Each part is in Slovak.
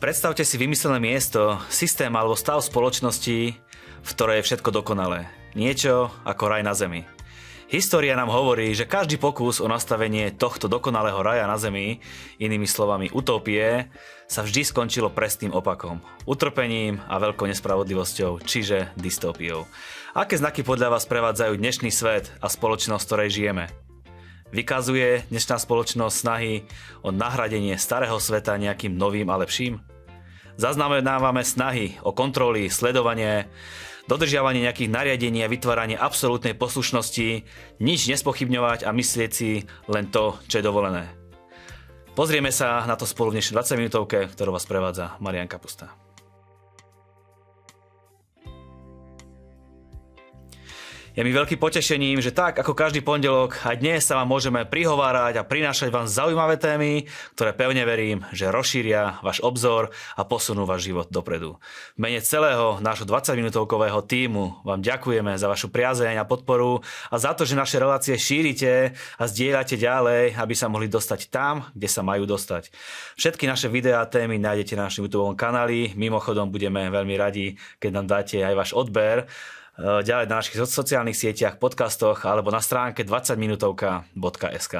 Predstavte si vymyslené miesto, systém alebo stav spoločnosti, v ktorej je všetko dokonalé. Niečo ako raj na zemi. História nám hovorí, že každý pokus o nastavenie tohto dokonalého raja na zemi, inými slovami utopie, sa vždy skončilo presným opakom. Utrpením a veľkou nespravodlivosťou, čiže dystópiou. Aké znaky podľa vás prevádzajú dnešný svet a spoločnosť, v ktorej žijeme? Vykazuje dnešná spoločnosť snahy o nahradenie starého sveta nejakým novým a lepším? Zaznamenávame snahy o kontroly, sledovanie, dodržiavanie nejakých nariadení a vytváranie absolútnej poslušnosti, nič nespochybňovať a myslieť si len to, čo je dovolené. Pozrieme sa na to spolu v dnešnej 20 minútovke, ktorú vás prevádza Marian Kapusta. Je mi veľkým potešením, že tak ako každý pondelok aj dnes sa vám môžeme prihovárať a prinášať vám zaujímavé témy, ktoré pevne verím, že rozšíria váš obzor a posunú váš život dopredu. V mene celého nášho 20-minútovkového týmu vám ďakujeme za vašu priazeň a podporu a za to, že naše relácie šírite a zdieľate ďalej, aby sa mohli dostať tam, kde sa majú dostať. Všetky naše videá a témy nájdete na našom YouTube kanáli. Mimochodom budeme veľmi radi, keď nám dáte aj váš odber ďalej na našich sociálnych sieťach, podcastoch alebo na stránke 20minutovka.sk.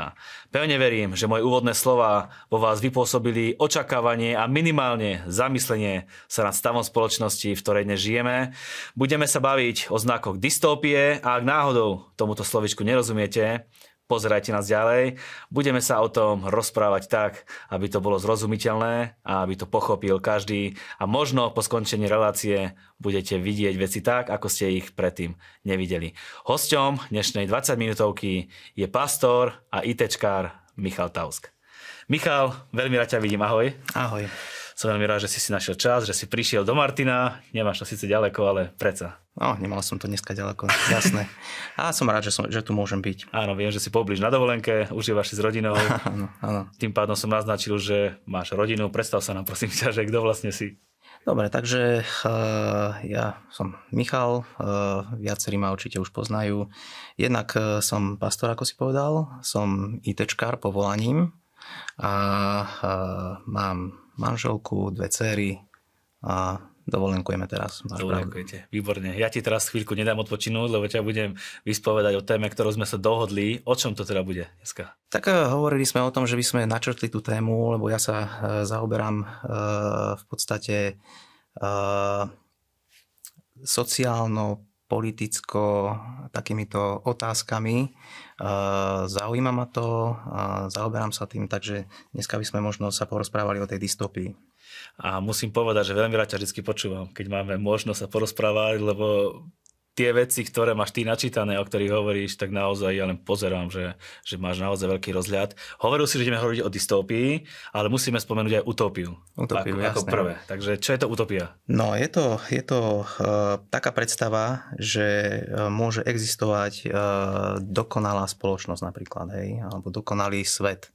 Pevne verím, že moje úvodné slova vo vás vypôsobili očakávanie a minimálne zamyslenie sa nad stavom spoločnosti, v ktorej dnes žijeme. Budeme sa baviť o znakoch dystópie a ak náhodou tomuto slovičku nerozumiete, pozerajte nás ďalej. Budeme sa o tom rozprávať tak, aby to bolo zrozumiteľné a aby to pochopil každý a možno po skončení relácie budete vidieť veci tak, ako ste ich predtým nevideli. Hosťom dnešnej 20 minútovky je pastor a ITčkár Michal Tausk. Michal, veľmi rád ťa vidím, ahoj. Ahoj. Som veľmi rád, že si si našiel čas, že si prišiel do Martina. Nemáš to síce ďaleko, ale predsa. No, nemal som to dneska ďaleko, jasné. A som rád, že, som, že tu môžem byť. Áno, viem, že si poblíž na dovolenke, užívaš si s rodinou. áno, áno. Tým pádom som naznačil, že máš rodinu. Predstav sa nám prosím ťa, že kto vlastne si. Dobre, takže uh, ja som Michal, uh, viacerí ma určite už poznajú. Jednak uh, som pastor, ako si povedal, som ITčkár povolaním a uh, mám manželku, dve cery a dovolenkujeme teraz. Dovolenkujete, výborne. Ja ti teraz chvíľku nedám odpočinúť, lebo ťa budem vyspovedať o téme, ktorú sme sa dohodli. O čom to teda bude dneska? Tak eh, hovorili sme o tom, že by sme načrtli tú tému, lebo ja sa eh, zaoberám eh, v podstate sociálno politicko takýmito otázkami. Zaujíma ma to, zaoberám sa tým, takže dneska by sme možno sa porozprávali o tej dystopii. A musím povedať, že veľmi rád ťa vždy počúvam, keď máme možnosť sa porozprávať, lebo tie veci, ktoré máš ty načítané, o ktorých hovoríš, tak naozaj ja len pozerám, že, že máš naozaj veľký rozhľad. Hovoril si, že ideme hovoriť o dystópii, ale musíme spomenúť aj utópiu. Utópiu, ako, ako prvé. Takže čo je to utopia? No, je to, je to uh, taká predstava, že uh, môže existovať uh, dokonalá spoločnosť napríklad, hej, alebo dokonalý svet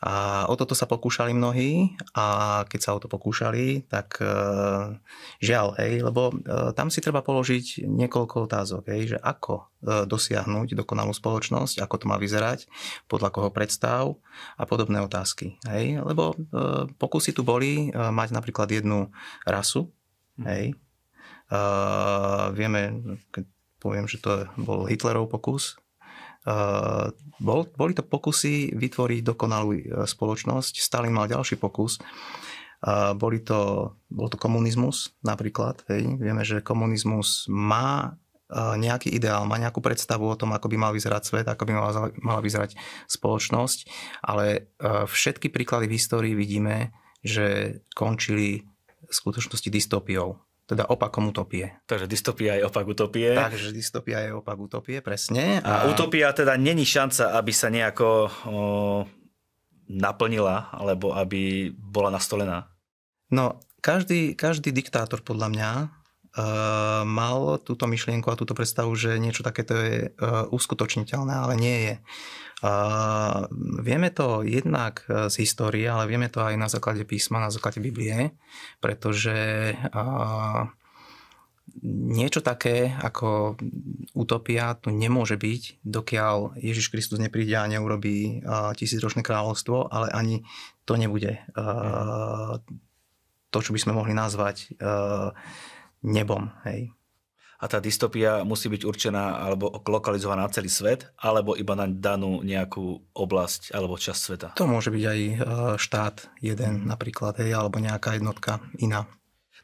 a o toto sa pokúšali mnohí a keď sa o to pokúšali, tak e, žiaľ, hej, lebo e, tam si treba položiť niekoľko otázok, hej, že ako e, dosiahnuť dokonalú spoločnosť, ako to má vyzerať, podľa koho predstav a podobné otázky. Hej, lebo pokusy tu boli mať napríklad jednu rasu, mhm. hej, vieme, keď poviem, že to bol Hitlerov pokus, bol, boli to pokusy vytvoriť dokonalú e, spoločnosť. Stalin mal ďalší pokus. Uh, boli to, bol to komunizmus napríklad. Hej. Vieme, že komunizmus má nejaký ideál, má nejakú predstavu o tom, ako by mal vyzerať svet, ako by mala, mala vyzerať spoločnosť, ale všetky príklady v histórii vidíme, že končili v skutočnosti dystopiou teda opakom utopie. Takže dystopia je opak utopie. Takže dystopia je opak utopie, presne. A, a utopia teda není šanca, aby sa nejako o, naplnila, alebo aby bola nastolená? No, každý, každý diktátor podľa mňa e, mal túto myšlienku a túto predstavu, že niečo takéto je e, uskutočniteľné, ale nie je. Uh, vieme to jednak z histórie, ale vieme to aj na základe písma, na základe Biblie, pretože uh, niečo také ako utopia tu nemôže byť, dokiaľ Ježiš Kristus nepríde a neurobí uh, tisícročné kráľovstvo, ale ani to nebude uh, to, čo by sme mohli nazvať uh, nebom. Hej. A tá dystopia musí byť určená alebo lokalizovaná na celý svet, alebo iba na danú nejakú oblasť alebo časť sveta? To môže byť aj štát jeden napríklad, hej, alebo nejaká jednotka iná.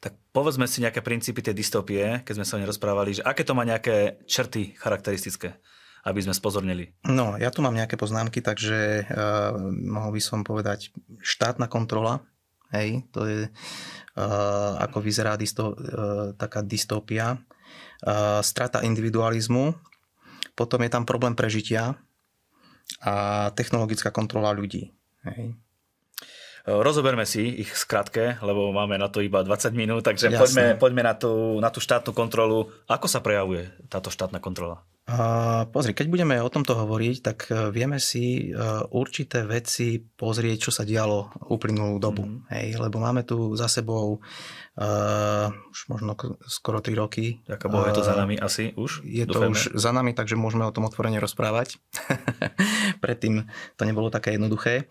Tak povedzme si nejaké princípy tej dystopie, keď sme sa o nej rozprávali, že aké to má nejaké črty charakteristické, aby sme spozornili. No, ja tu mám nejaké poznámky, takže uh, mohol by som povedať štátna kontrola, hej, to je uh, ako vyzerá dysto, uh, taká dystopia, uh, strata individualizmu, potom je tam problém prežitia a technologická kontrola ľudí. Hej. Rozoberme si ich skratke, lebo máme na to iba 20 minút, takže poďme, poďme na, tú, na tú štátnu kontrolu. Ako sa prejavuje táto štátna kontrola? Uh, pozri, keď budeme o tomto hovoriť, tak e, vieme si uh, určité veci pozrieť, čo sa dialo uplynulú dobu. Mm. Hej, lebo máme tu za sebou uh, už možno skoro 3 roky. Ďaká Bohu, je to za nami asi už? Je Dúfajme. to už za nami, takže môžeme o tom otvorene rozprávať. Predtým to nebolo také jednoduché.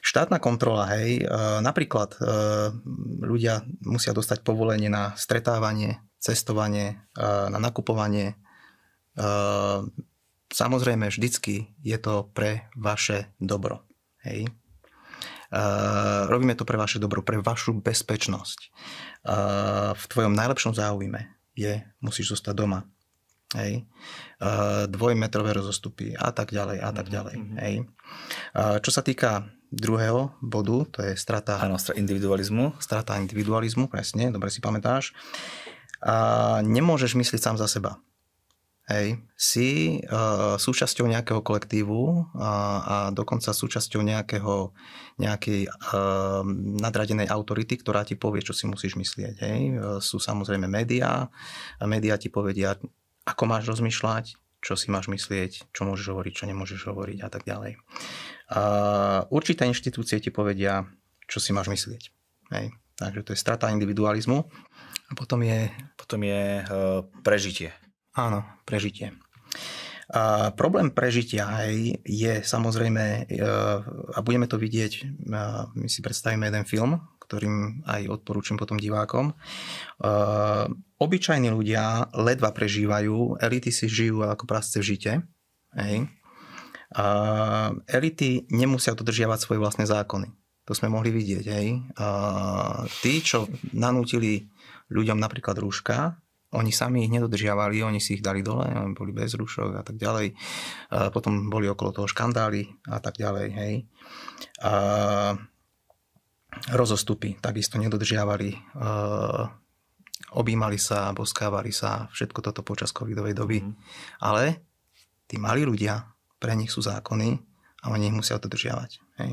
Štátna kontrola, hej, e, napríklad e, ľudia musia dostať povolenie na stretávanie, cestovanie, e, na nakupovanie. Samozrejme, vždycky je to pre vaše dobro. Hej. Robíme to pre vaše dobro, pre vašu bezpečnosť. V tvojom najlepšom záujme je, musíš zostať doma. Hej. Dvojmetrové rozostupy a tak ďalej a tak mhm, ďalej. Mm-hmm. Hej. Čo sa týka druhého bodu, to je strata... Áno, individualizmu. Strata individualizmu, presne, dobre si pamätáš. A nemôžeš myslieť sám za seba. Hej, si uh, súčasťou nejakého kolektívu a, a dokonca súčasťou nejakého, nejakej uh, nadradenej autority, ktorá ti povie, čo si musíš myslieť. Hej. Sú samozrejme médiá a médiá ti povedia, ako máš rozmýšľať, čo si máš myslieť, čo môžeš hovoriť, čo nemôžeš hovoriť a tak ďalej. Určité inštitúcie ti povedia, čo si máš myslieť. Hej. Takže to je strata individualizmu. A potom je... Potom je uh, prežitie. Áno, prežitie. A problém prežitia hej, je samozrejme, uh, a budeme to vidieť, uh, my si predstavíme jeden film, ktorým aj odporúčam potom divákom. Obyčajní ľudia ledva prežívajú, elity si žijú ako prasce v žite. Hej. A elity nemusia dodržiavať svoje vlastné zákony. To sme mohli vidieť. Hej. A tí, čo nanútili ľuďom napríklad rúška, oni sami ich nedodržiavali, oni si ich dali dole, oni boli bez rúšok a tak ďalej. A potom boli okolo toho škandály a tak ďalej. Hej. A rozostupy takisto nedodržiavali. Obímali sa, boskávali sa, všetko toto počas covidovej doby. Mm. Ale tí malí ľudia, pre nich sú zákony a oni ich musia dodržiavať. Hej.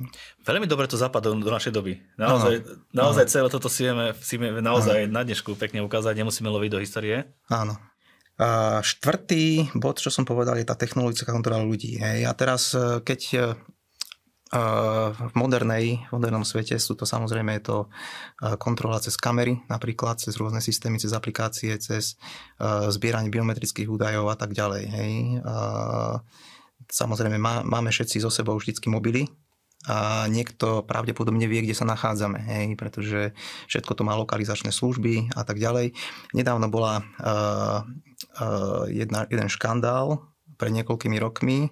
Veľmi dobre to zapadlo do našej doby. Naozaj, ano. naozaj ano. celé toto si vieme, si vieme naozaj ano. na dnešku pekne ukázať, nemusíme loviť do histórie. Áno. A štvrtý bod, čo som povedal, je tá technologická kontrola ľudí. Hej. A teraz, e, keď e, v modernej, v modernom svete sú to samozrejme je to e, kontrola cez kamery, napríklad cez rôzne systémy, cez aplikácie, cez zbieranie biometrických údajov a tak ďalej. Hej. Samozrejme, má, máme všetci so sebou vždycky mobily, a niekto pravdepodobne vie, kde sa nachádzame, hej, pretože všetko to má lokalizačné služby a tak ďalej. Nedávno bola uh, uh, jedna, jeden škandál pred niekoľkými rokmi.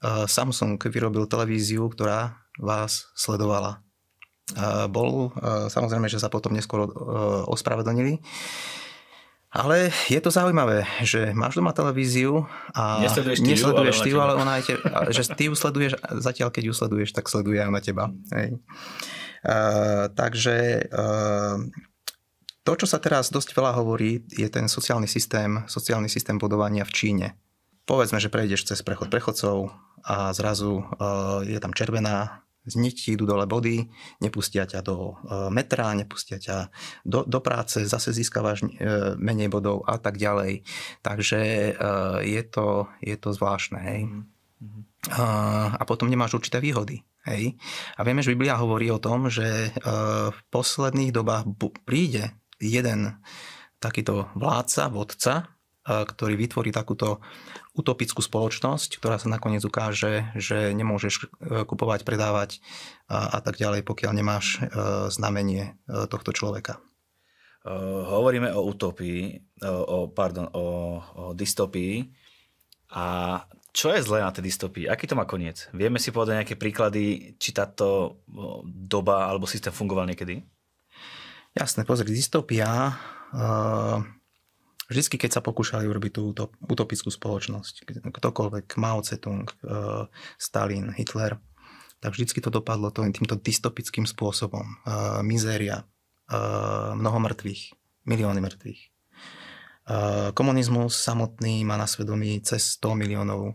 Uh, Samsung vyrobil televíziu, ktorá vás sledovala. Uh, bol, uh, samozrejme, že sa potom neskôr uh, ospravedlnili. Ale je to zaujímavé, že máš doma televíziu a nesleduješ, nesleduješ ty, ale ona aj te, že ju sleduješ, zatiaľ keď ju sleduješ, tak sleduje aj na teba. Hej. Uh, takže uh, to, čo sa teraz dosť veľa hovorí, je ten sociálny systém, sociálny systém budovania v Číne. Povedzme, že prejdeš cez prechod prechodcov a zrazu uh, je tam červená hneď ti idú dole body, nepustia ťa do e, metra, nepustia ťa do, do práce, zase získavaš e, menej bodov a tak ďalej. Takže e, je to, je to zvláštne. Hej. Mm-hmm. A potom nemáš určité výhody. Hej. A vieme, že Biblia hovorí o tom, že v posledných dobách príde jeden takýto vládca, vodca, ktorý vytvorí takúto utopickú spoločnosť, ktorá sa nakoniec ukáže, že nemôžeš kupovať, predávať a, a tak ďalej, pokiaľ nemáš znamenie tohto človeka. Hovoríme o utopii, o, pardon, o, o dystopii a čo je zlé na tej dystopii? Aký to má koniec? Vieme si povedať nejaké príklady, či táto doba alebo systém fungoval niekedy? Jasné, pozri, dystopia, uh, vždycky keď sa pokúšali urobiť tú utopickú spoločnosť, ktokoľvek, Mao Tse-tung, uh, Stalin, Hitler, tak vždycky to dopadlo týmto dystopickým spôsobom. Uh, mizéria, uh, mnoho mŕtvych, milióny mŕtvych. Eh, komunizmus samotný má na svedomí cez 100 miliónov eh,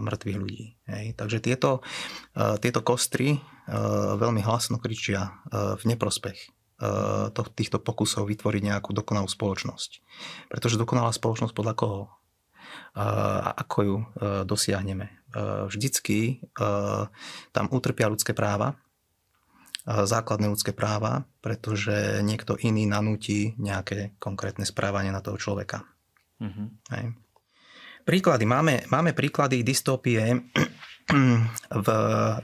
mŕtvych ľudí. Takže tieto, eh, tieto kostry veľmi hlasno kričia v neprospech týchto pokusov vytvoriť nejakú dokonalú spoločnosť. Pretože dokonalá spoločnosť podľa koho? A ako ju dosiahneme? Vždycky tam utrpia ľudské práva, základné ľudské práva, pretože niekto iný nanúti nejaké konkrétne správanie na toho človeka. Mm-hmm. Hej. Príklady. Máme, máme príklady dystopie v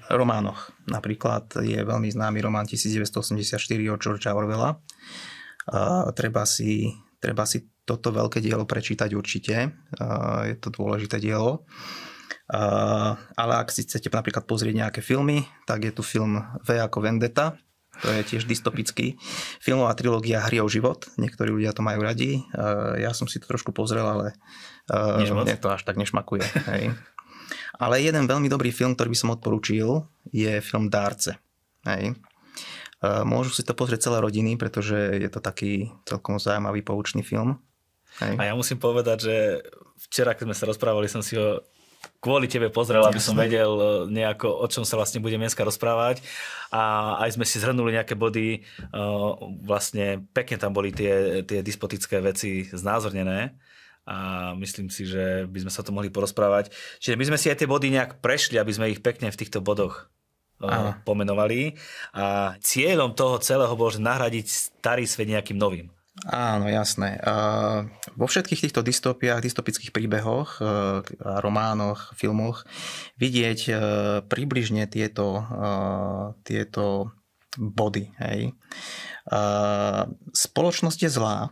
románoch. Napríklad je veľmi známy román 1984 od Georgea Orwella. Uh, treba, si, treba si toto veľké dielo prečítať určite. Uh, je to dôležité dielo. Uh, ale ak si chcete napríklad pozrieť nejaké filmy, tak je tu film V ako Vendetta, to je tiež dystopický filmová trilógia Hry o život. Niektorí ľudia to majú radi. Ja som si to trošku pozrel, ale mne to až tak nešmakuje. Hej. Ale jeden veľmi dobrý film, ktorý by som odporúčil, je film Dárce. Hej. Uh, môžu si to pozrieť celé rodiny, pretože je to taký celkom zaujímavý, poučný film. Hej. A ja musím povedať, že včera, keď sme sa rozprávali, som si ho kvôli tebe pozrel, aby som vedel e, nejako, o čom sa vlastne budem dneska rozprávať. A aj sme si zhrnuli nejaké body, e, vlastne pekne tam boli tie, tie dispotické veci znázornené a myslím si, že by sme sa to mohli porozprávať. Čiže my sme si aj tie body nejak prešli, aby sme ich pekne v týchto bodoch e, Aha. pomenovali. A cieľom toho celého bolo, že nahradiť starý svet nejakým novým. Áno, jasné. Vo všetkých týchto dystopiách, dystopických príbehoch, e, románoch, filmoch vidieť e, približne tieto, e, tieto body. Hej. Spoločnosť je zlá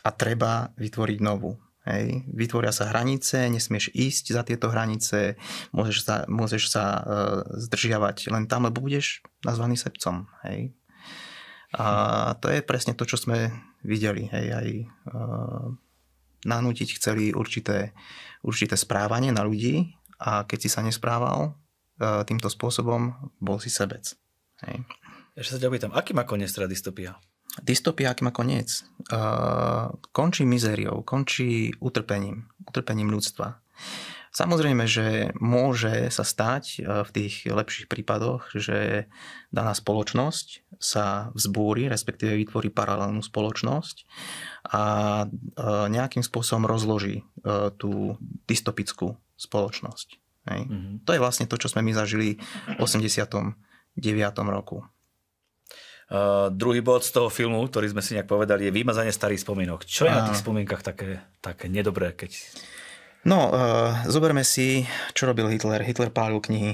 a treba vytvoriť novú. Hej. Vytvoria sa hranice, nesmieš ísť za tieto hranice, môžeš sa, môžeš sa zdržiavať len tam, lebo budeš nazvaný sebcom. Hej. A to je presne to, čo sme videli. Hej, aj uh, nanútiť chceli určité, určité správanie na ľudí a keď si sa nesprával uh, týmto spôsobom, bol si sebec. Hej. Ešte sa ťa pýtam, aký má koniec teda dystopia? Dystopia, aký má koniec? Uh, končí mizériou, končí utrpením, utrpením ľudstva. Samozrejme, že môže sa stať e, v tých lepších prípadoch, že daná spoločnosť sa vzbúri, respektíve vytvorí paralelnú spoločnosť a e, nejakým spôsobom rozloží e, tú dystopickú spoločnosť. Hej. Mm-hmm. To je vlastne to, čo sme my zažili v 89. roku. Uh, druhý bod z toho filmu, ktorý sme si nejak povedali, je vymazanie starých spomienok. Čo je na tých spomienkach také, také nedobré, keď No, uh, zoberme si, čo robil Hitler. Hitler pálil knihy,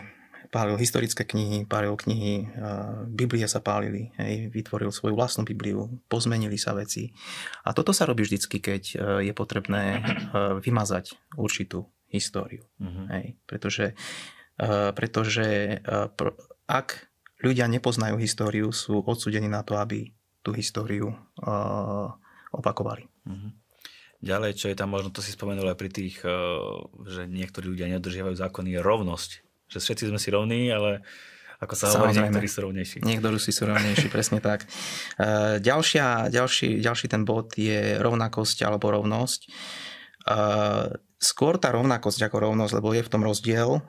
pálil historické knihy, pálil knihy, uh, Biblie sa pálili, hej, vytvoril svoju vlastnú Bibliu, pozmenili sa veci. A toto sa robí vždycky, keď uh, je potrebné uh, vymazať určitú históriu. Uh-huh. Hej, pretože uh, pretože uh, pr- ak ľudia nepoznajú históriu, sú odsudení na to, aby tú históriu uh, opakovali. Uh-huh. Ďalej, čo je tam možno, to si spomenul aj pri tých, eh, že niektorí ľudia nedržiavajú zákony, je rovnosť. Že všetci sme si rovní, ale ako sa hovorí, niektorí sú rovnejší. Niektorí sú rovnejší, presne tak. Eh, ďalšia, ďalší, ďalší ten bod je rovnakosť alebo rovnosť. Eh, skôr tá rovnakosť ako rovnosť, lebo je v tom rozdiel.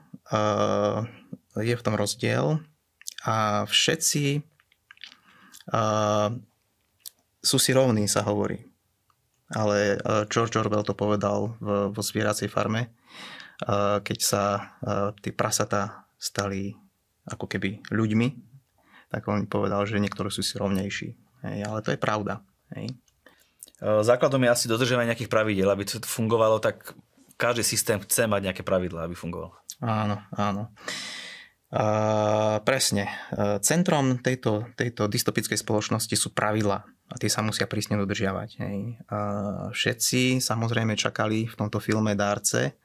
Je v tom rozdiel a všetci sú si rovní, sa hovorí ale e, George Orwell to povedal vo zvieracej farme, e, keď sa e, tí prasatá stali ako keby ľuďmi, tak on povedal, že niektorí sú si rovnejší. Hej, ale to je pravda. Hej. Základom je asi dodržiavanie nejakých pravidel, aby to fungovalo, tak každý systém chce mať nejaké pravidlá, aby fungoval. Áno, áno. A, presne. Centrom tejto, tejto dystopickej spoločnosti sú pravidlá a tie sa musia prísne dodržiavať. Hej. A všetci samozrejme čakali v tomto filme Dárce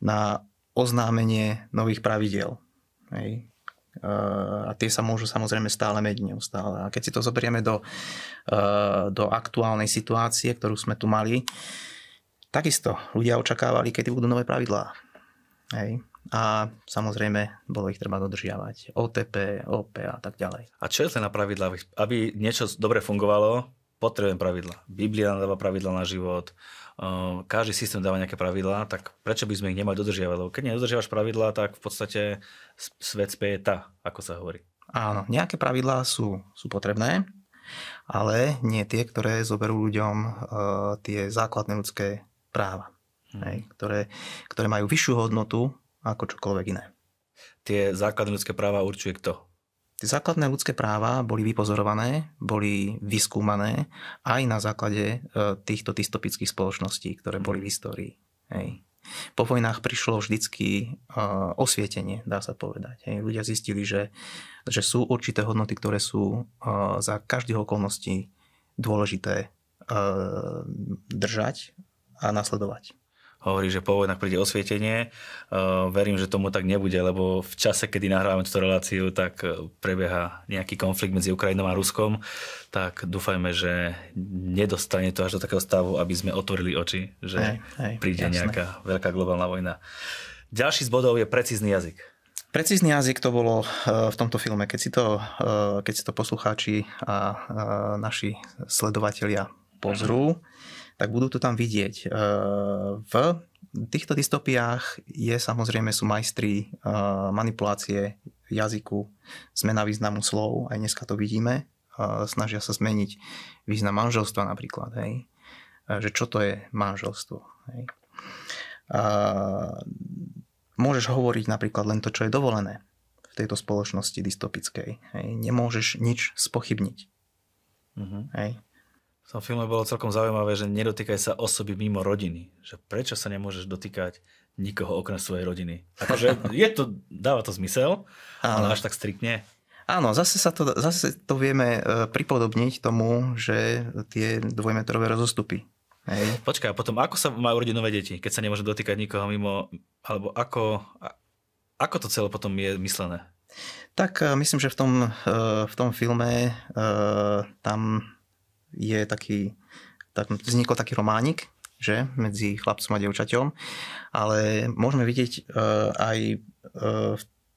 na oznámenie nových pravidel. Hej a tie sa môžu samozrejme stále meniť neustále. A keď si to zoberieme do, do aktuálnej situácie, ktorú sme tu mali, takisto ľudia očakávali, kedy budú nové pravidlá. Hej. A samozrejme, bolo ich treba dodržiavať. OTP, OP a tak ďalej. A čo je to na pravidlá? Aby niečo dobre fungovalo, potrebujem pravidla. Biblia dáva pravidla na život, každý systém dáva nejaké pravidlá, tak prečo by sme ich nemali dodržiavať? Lebo keď nedodržiavaš pravidlá, tak v podstate svet speje tá, ako sa hovorí. Áno, nejaké pravidlá sú, sú potrebné, ale nie tie, ktoré zoberú ľuďom uh, tie základné ľudské práva, hmm. hej, ktoré, ktoré majú vyššiu hodnotu ako čokoľvek iné. Tie základné ľudské práva určuje kto? Tie základné ľudské práva boli vypozorované, boli vyskúmané aj na základe e, týchto dystopických spoločností, ktoré boli v histórii. Hej. Po vojnách prišlo vždycky e, osvietenie, dá sa povedať. Hej. Ľudia zistili, že, že sú určité hodnoty, ktoré sú e, za každých okolností dôležité držať a nasledovať hovorí, že po vojnách príde osvietenie. Uh, verím, že tomu tak nebude, lebo v čase, kedy nahrávame túto reláciu, tak uh, prebieha nejaký konflikt medzi Ukrajinou a Ruskom, tak dúfajme, že nedostane to až do takého stavu, aby sme otvorili oči, že hej, hej, príde jasné. nejaká veľká globálna vojna. Ďalší z bodov je precízny jazyk. Precízny jazyk to bolo uh, v tomto filme, keď si to, keď si to poslucháči a naši sledovatelia pozrú, tak budú to tam vidieť. E, v týchto dystopiách je samozrejme sú majstri e, manipulácie jazyku, zmena významu slov, aj dneska to vidíme. E, snažia sa zmeniť význam manželstva napríklad. Hej. Že čo to je manželstvo. Hej. Môžeš hovoriť napríklad len to, čo je dovolené v tejto spoločnosti dystopickej. Hej. Nemôžeš nič spochybniť. Uh-huh. Hej. V tom filme bolo celkom zaujímavé, že nedotýkaj sa osoby mimo rodiny. Že prečo sa nemôžeš dotýkať nikoho okrem svojej rodiny. Akože je to, dáva to zmysel, ale až tak striktne. Áno, zase, sa to, zase to vieme e, pripodobniť tomu, že tie dvojmetrové rozostupy. Hej. Počkaj, a potom ako sa majú rodiť nové deti, keď sa nemôže dotýkať nikoho mimo, alebo ako, ako to celé potom je myslené? Tak e, myslím, že v tom, e, v tom filme tam je taký, tak vznikol taký románik, že, medzi chlapcom a devčaťom, ale môžeme vidieť uh, aj uh,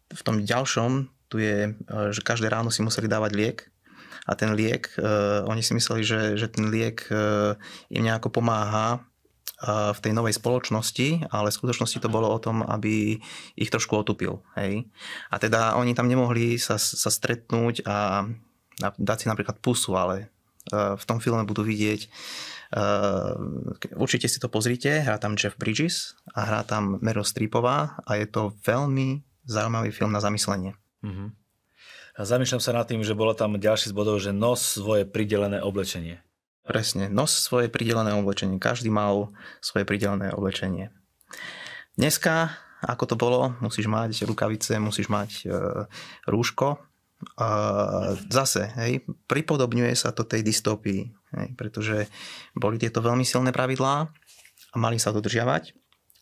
v tom ďalšom, tu je, uh, že každé ráno si museli dávať liek a ten liek, uh, oni si mysleli, že, že ten liek uh, im nejako pomáha v tej novej spoločnosti, ale v skutočnosti to bolo o tom, aby ich trošku otupil. Hej? A teda oni tam nemohli sa, sa stretnúť a dať si napríklad pusu, ale v tom filme budú vidieť. Určite si to pozrite, hrá tam Jeff Bridges a hrá tam Meryl Streepová a je to veľmi zaujímavý film na zamyslenie. A zamýšľam sa nad tým, že bolo tam ďalší z bodov, že nos svoje pridelené oblečenie. Presne, nos svoje pridelené oblečenie. Každý mal svoje pridelené oblečenie. Dneska, ako to bolo, musíš mať rukavice, musíš mať e, rúško, a zase, hej, pripodobňuje sa to tej dystopii, hej, pretože boli tieto veľmi silné pravidlá a mali sa dodržiavať,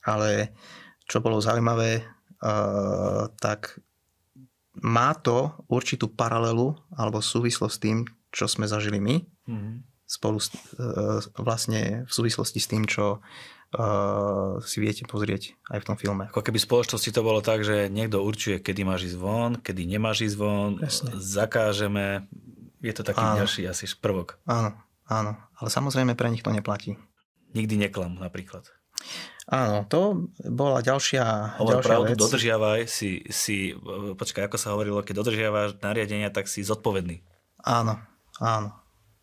ale čo bolo zaujímavé, uh, tak má to určitú paralelu alebo súvislosť s tým, čo sme zažili my, mm-hmm. spolu uh, vlastne v súvislosti s tým, čo uh, si viete pozrieť aj v tom filme. Ako keby v spoločnosti to bolo tak, že niekto určuje, kedy máš ísť von, kedy nemáš ísť von, Presne. zakážeme. Je to taký áno. ďalší asi prvok. Áno, áno. Ale samozrejme pre nich to neplatí. Nikdy neklam napríklad. Áno, to bola ďalšia, Hovor ďalšia pravdu, vec. dodržiavaj si, si, počkaj, ako sa hovorilo, keď dodržiavaš nariadenia, tak si zodpovedný. Áno, áno,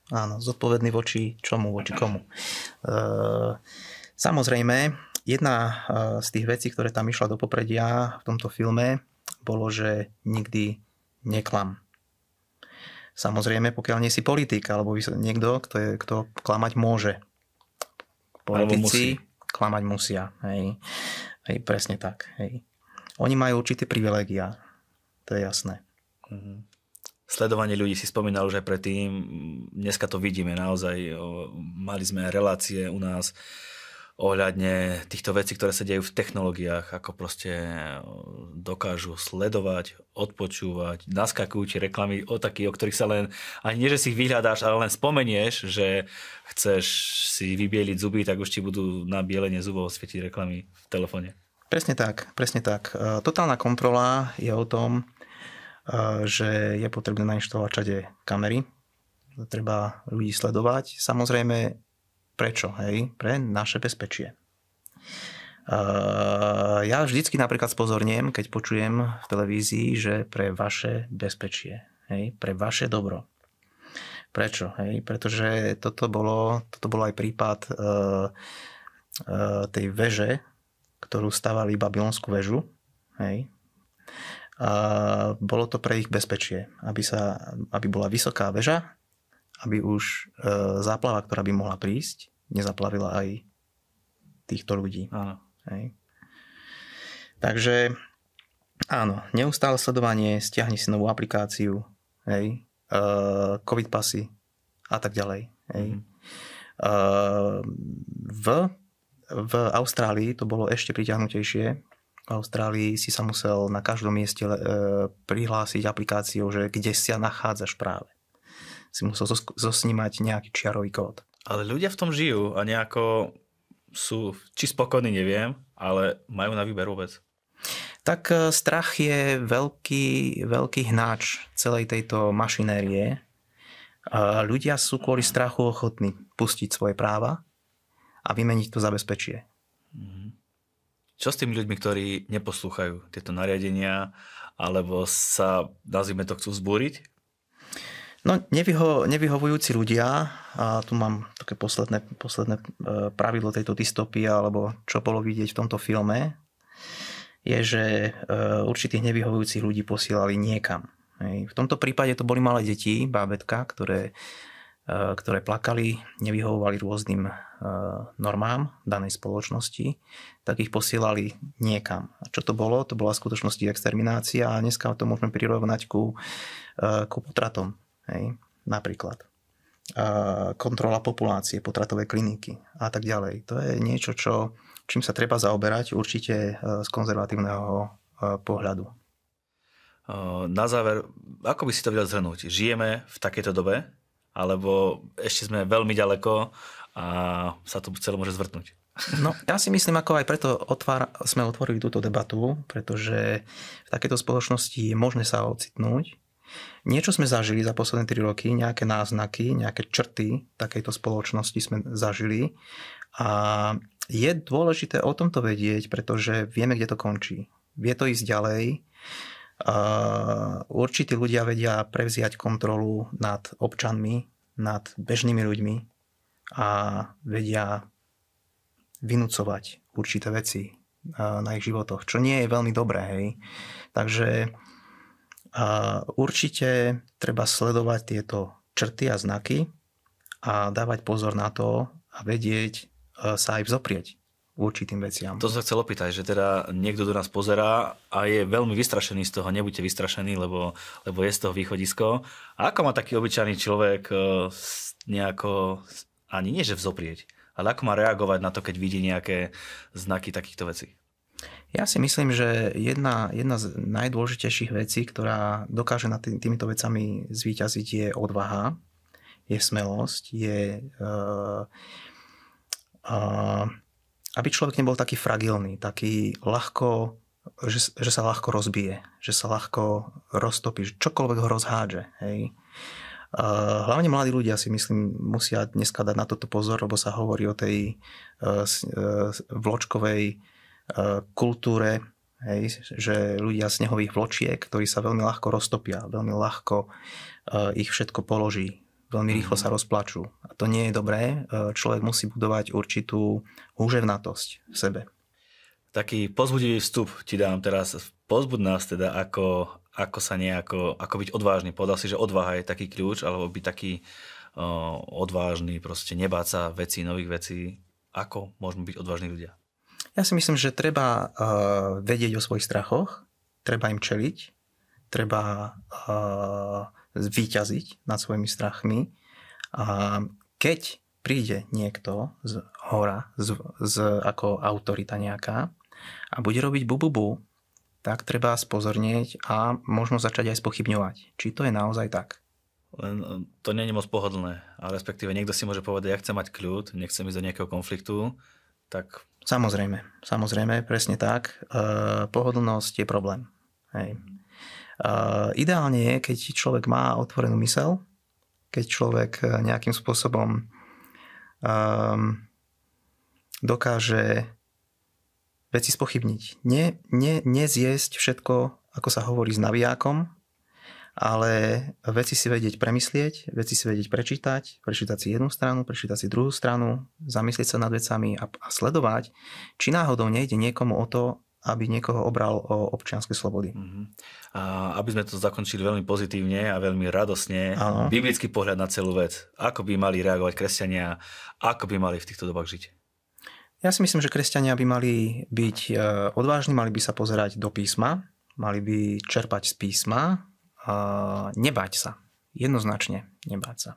áno, zodpovedný voči čomu, voči komu. Uh, Samozrejme, jedna eh, z tých vecí, ktoré tam išla do popredia v tomto filme, bolo, že nikdy neklam. Samozrejme, pokiaľ nie si politik alebo niekto, kto, je, kto klamať môže. Politici klamať musia. Hej. hej, presne tak. Hej. Oni majú určité privilegia. To je jasné. Mm-hmm. Sledovanie ľudí si spomínal už aj predtým. Dneska to vidíme naozaj. Mali sme relácie u nás ohľadne týchto vecí, ktoré sa dejú v technológiách, ako proste dokážu sledovať, odpočúvať, naskakujú ti reklamy o takých, o ktorých sa len, ani nie, že si ich vyhľadáš, ale len spomenieš, že chceš si vybieliť zuby, tak už ti budú na bielenie zubov svietiť reklamy v telefóne. Presne tak, presne tak. E, totálna kontrola je o tom, e, že je potrebné nainštalovať všade kamery, treba ľudí sledovať. Samozrejme, Prečo? Hej? Pre naše bezpečie. Uh, ja vždycky napríklad spozorniem, keď počujem v televízii, že pre vaše bezpečie, hej? pre vaše dobro. Prečo? Hej? Pretože toto bolo, toto bolo aj prípad uh, uh, tej veže, ktorú stavali babylonskú väžu. Hej? A bolo to pre ich bezpečie, aby, sa, aby bola vysoká väža, aby už e, záplava, ktorá by mohla prísť, nezaplavila aj týchto ľudí. Áno. Hej. Takže áno, neustále sledovanie, stiahni si novú aplikáciu, hej, e, covid pasy a tak ďalej. Hej. Mm. E, v, v Austrálii to bolo ešte priťahnutejšie. V Austrálii si sa musel na každom mieste e, prihlásiť aplikáciou, že kde sa nachádzaš práve si musel zosnímať nejaký čiarový kód. Ale ľudia v tom žijú a nejako sú, či spokojní, neviem, ale majú na výber vôbec. Tak e, strach je veľký, veľký hnáč celej tejto mašinérie. Ľudia sú kvôli strachu ochotní pustiť svoje práva a vymeniť to za bezpečie. Mhm. Čo s tými ľuďmi, ktorí neposlúchajú tieto nariadenia alebo sa, nazvime to, chcú zbúriť? No, nevyho, nevyhovujúci ľudia, a tu mám také posledné, posledné e, pravidlo tejto dystopie, alebo čo bolo vidieť v tomto filme, je, že e, určitých nevyhovujúcich ľudí posielali niekam. V tomto prípade to boli malé deti, bábetka, ktoré, e, ktoré plakali, nevyhovovali rôznym normám danej spoločnosti, tak ich posielali niekam. A čo to bolo? To bola v skutočnosti exterminácia a dneska to môžeme prirovnať ku, ku potratom hej, napríklad. Kontrola populácie, potratové kliniky a tak ďalej. To je niečo, čo, čím sa treba zaoberať určite e, z konzervatívneho e, pohľadu. Na záver, ako by si to vedel zhrnúť? Žijeme v takejto dobe? Alebo ešte sme veľmi ďaleko a sa to celé môže zvrtnúť? No, ja si myslím, ako aj preto otvár, sme otvorili túto debatu, pretože v takejto spoločnosti je možné sa ocitnúť Niečo sme zažili za posledné 3 roky, nejaké náznaky, nejaké črty takejto spoločnosti sme zažili a je dôležité o tomto vedieť, pretože vieme, kde to končí. Vie to ísť ďalej. Určití ľudia vedia prevziať kontrolu nad občanmi, nad bežnými ľuďmi a vedia vynúcovať určité veci na ich životoch, čo nie je veľmi dobré. Hej. Takže a určite treba sledovať tieto črty a znaky a dávať pozor na to a vedieť e, sa aj vzoprieť určitým veciam. To sa chcel opýtať, že teda niekto do nás pozerá a je veľmi vystrašený z toho, nebuďte vystrašení, lebo, lebo je z toho východisko. A ako má taký obyčajný človek e, nejako, ani nie že vzoprieť, ale ako má reagovať na to, keď vidí nejaké znaky takýchto vecí? Ja si myslím, že jedna, jedna z najdôležitejších vecí, ktorá dokáže nad tý, týmito vecami zvíťaziť, je odvaha, je smelosť, je uh, uh, aby človek nebol taký fragilný, taký ľahko, že, že sa ľahko rozbije, že sa ľahko roztopí, že čokoľvek ho rozhádže. Hej. Uh, hlavne mladí ľudia si myslím musia dneska dať na toto pozor, lebo sa hovorí o tej uh, uh, kultúre, hej, že ľudia snehových vločiek, ktorí sa veľmi ľahko roztopia, veľmi ľahko e, ich všetko položí, veľmi rýchlo sa mhm. rozplačú. A to nie je dobré. E, človek musí budovať určitú húževnatosť v sebe. Taký pozbudivý vstup ti dám teraz. Pozbud nás teda, ako, ako sa nejako, ako byť odvážny. Povedal si, že odvaha je taký kľúč, alebo byť taký uh, odvážny, proste nebáť sa vecí, nových vecí. Ako môžeme byť odvážni ľudia? Ja si myslím, že treba uh, vedieť o svojich strachoch, treba im čeliť, treba uh, zvíťaziť nad svojimi strachmi. A keď príde niekto z hora, z, z, ako autorita nejaká a bude robiť bu, bu, bu tak treba spozornieť a možno začať aj spochybňovať, či to je naozaj tak. Len e, to nie je moc pohodlné. A respektíve niekto si môže povedať, ja chcem mať kľud, nechcem ísť do nejakého konfliktu, tak... Samozrejme, samozrejme, presne tak. E, pohodlnosť je problém. Hej. E, ideálne je, keď človek má otvorenú mysel, keď človek e, nejakým spôsobom e, dokáže veci spochybniť. Nie, nie, nezjesť všetko, ako sa hovorí, s navijákom, ale veci si vedieť premyslieť, veci si vedieť prečítať, prečítať si jednu stranu, prečítať si druhú stranu, zamyslieť sa nad vecami a, a sledovať, či náhodou nejde niekomu o to, aby niekoho obral o občianske slobody. Uh-huh. A aby sme to zakončili veľmi pozitívne a veľmi radosne, ano. biblický pohľad na celú vec. Ako by mali reagovať kresťania, ako by mali v týchto dobách žiť? Ja si myslím, že kresťania by mali byť e, odvážni, mali by sa pozerať do písma, mali by čerpať z písma, nebať sa. Jednoznačne nebať sa.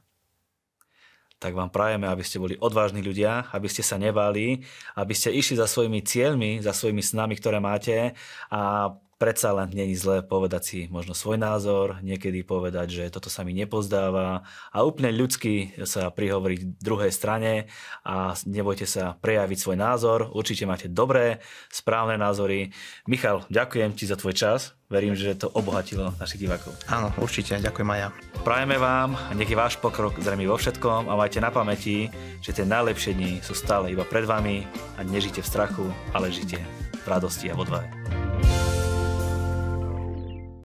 Tak vám prajeme, aby ste boli odvážni ľudia, aby ste sa nebali, aby ste išli za svojimi cieľmi, za svojimi snami, ktoré máte a predsa len není zlé povedať si možno svoj názor, niekedy povedať, že toto sa mi nepozdáva a úplne ľudsky sa prihovoriť druhej strane a nebojte sa prejaviť svoj názor. Určite máte dobré, správne názory. Michal, ďakujem ti za tvoj čas. Verím, že to obohatilo našich divákov. Áno, určite. Ďakujem aj ja. Prajeme vám, nech je váš pokrok zrejmy vo všetkom a majte na pamäti, že tie najlepšie dni sú stále iba pred vami a nežite v strachu, ale žite v radosti a odvahe.